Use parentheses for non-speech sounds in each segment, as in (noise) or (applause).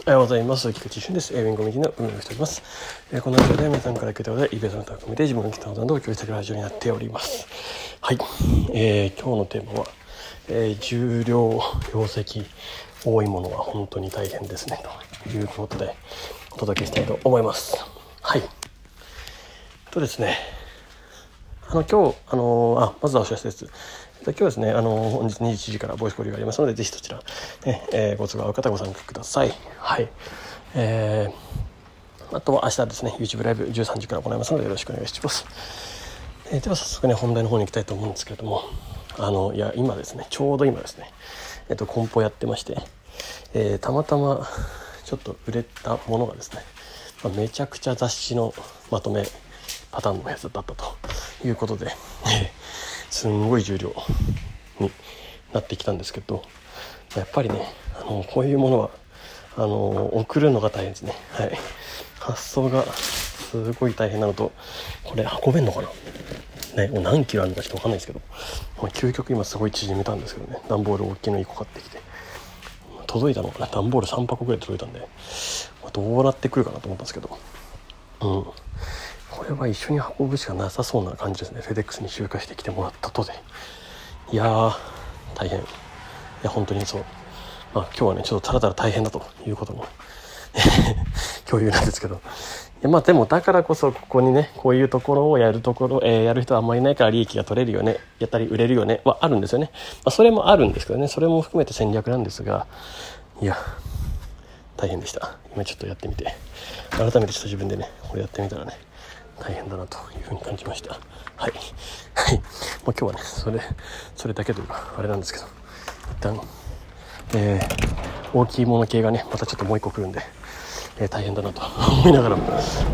おはようございます。菊池俊です。えー、ウィンコミュニティの運営をしております。えー、このラジオでは皆さんから受けたことで、イベントの高めて自分の来たことなどを共有しているラジオになっております。はい。えー、今日のテーマは、えー、重量、容積、多いものは本当に大変ですね。ということで、お届けしたいと思います。はい。とですね、あの、今日、あのーあ、まずはお知らせです。今日ですね、あの本日21時からボイス交流がありますので、ぜひそちら、ね、えーご都合合う方ご参加ください。はい。えー、あとは明日ですね、YouTube ライブ13時から行いますので、よろしくお願いします。えーでは早速ね、本題の方に行きたいと思うんですけれども、あの、いや、今ですね、ちょうど今ですね、えっと、梱包やってまして、えーたまたま、ちょっと売れたものがですね、まあめちゃくちゃ雑誌のまとめパターンのやつだったということで、すんごい重量になってきたんですけどやっぱりねあのこういうものはあの送るのが大変ですね。はい。発送がすごい大変なのとこれ運べんのかな。ね、もう何キロあるのかちょっと分かんないですけど、まあ、究極今すごい縮めたんですけどね。段ボール大きいの1個買ってきて。届いたのかな。段ボール3箱ぐらい届いたんで、まあどうなってくるかなと思ったんですけど。うん。れは一緒に運ぶしかなさそうな感じですね。フェデックスに集荷してきてもらったとで。いやー大変。いや本当にそう。まあ今日はねちょっとただただ大変だということの (laughs) 共有なんですけど。いまあでもだからこそここにねこういうところをやるところ、えーやる人はあんまりいないから利益が取れるよねやったり売れるよねはあるんですよね、まあ、それもあるんですけどね。それも含めて戦略なんですがいや大変でした。今ちょっとやってみて。改めてちょっと自分でねこれやってみたらね。大変だなというふうに感じました。はい。はい。もう今日はねそれそれだけというかあれなんですけど。一旦えー大きいもの系がねまたちょっともう一個来るんで、えー大変だなと思いながらも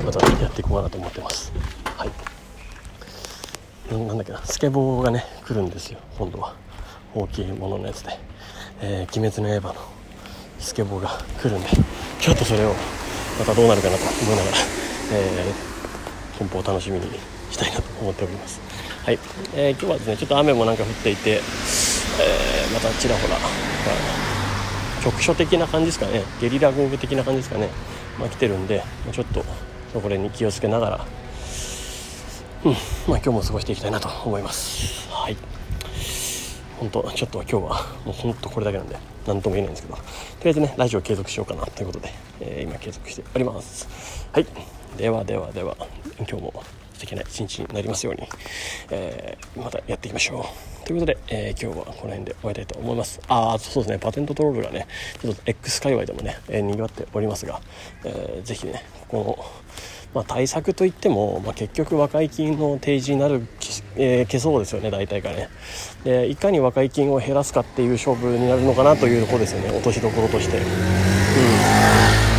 またやっていこうかなと思ってます。はい。ななんだっけな。スケボーがね来るんですよ。今度は。大きいもののやつで「えー鬼滅の刃」のスケボーが来るんで。ちょっとそれをまたどうなるかなと思いながら、えー、梱包を楽しみにしたいなと思っております。はい、えー今日はですねちょっと雨もなんか降っていて、えーまたちらほら、まあ局所的な感じですかね。ゲリラ豪雨的な感じですかね、まあ、来てるんでまちょっとこれに気をつけながらうん。まあ今日も過ごしていきたいなと思います。はい。本当ちょっと今日はもう本当これだけなんで何とも言えないんですけど。とりあえずねラジオ継続しようかなということで、えー今継続しております。はい。ではではでは今日も素敵な一日になりますように、えーまたやっていきましょう。ということで、えー今日はこの辺で終わりたいと思います。ああそうですね。パテントトロールがねちょっと X 界隈でもね、えー、にぎわっておりますが、えーぜひねこのまあ、対策といっても、まあ、結局和解金の提示になる、えー、消そうですよね大体がね。でいかに和解金を減らすかっていう勝負になるのかなというところですよね。落としどころとして、うん。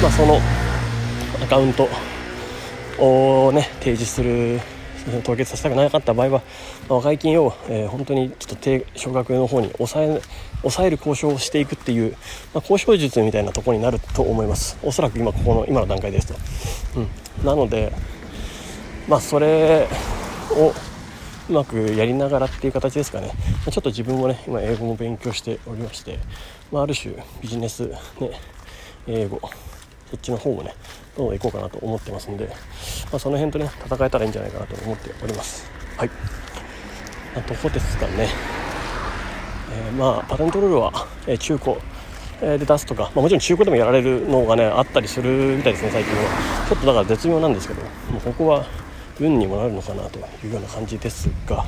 まあ、そのアカウントをね提示する凍結させたくなかった場合は、和解金を、えー本当にちょっと低少額の方に抑え抑える交渉をしていくっていう、まあ、交渉術みたいなところになると思います。おそらく今ここの今の段階ですと、うん、なのでまあそれをうまくやりながらっていう形ですかね。まちょっと自分もね今英語も勉強しておりまして、まあ、ある種ビジネスね英語そっちの方もねどんどん行こうかなと思ってますんで、まあ、その辺とね戦えたらいいんじゃないかなと思っております。はい。あとこですかね。えーまあパテントルールは、えー中古。えで出すとか、まあ、もちろん中古でもやられるのがねあったりするみたいですね最近は。ちょっとだから絶妙なんですけどもうここは運にもなるのかなというような感じですが。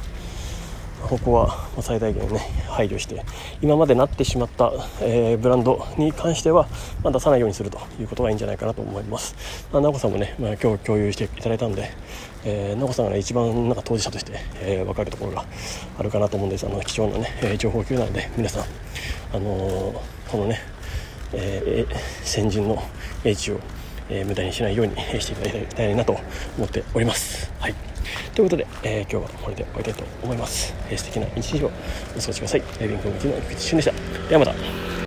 ここは最大限ね配慮して今までなってしまった、えーブランドに関しては、まあ、出さないようにするということがいいんじゃないかなと思います、まあ、直子さんもね、まあ、今日共有していただいたんで、えー、直子さんが、ね、一番なんか当事者として、えー分かるところがあるかなと思うんです。あの貴重なね、え情報級なので皆さん、あのこのね、え先人の英知を、え無駄にしないようにしていただきたいなと思っております。はい。ということで、えー今日はこれで終わりたいと思います。えー素敵な一日をお過ごしください。えー、勉強向きの菊池俊でした。ではまた。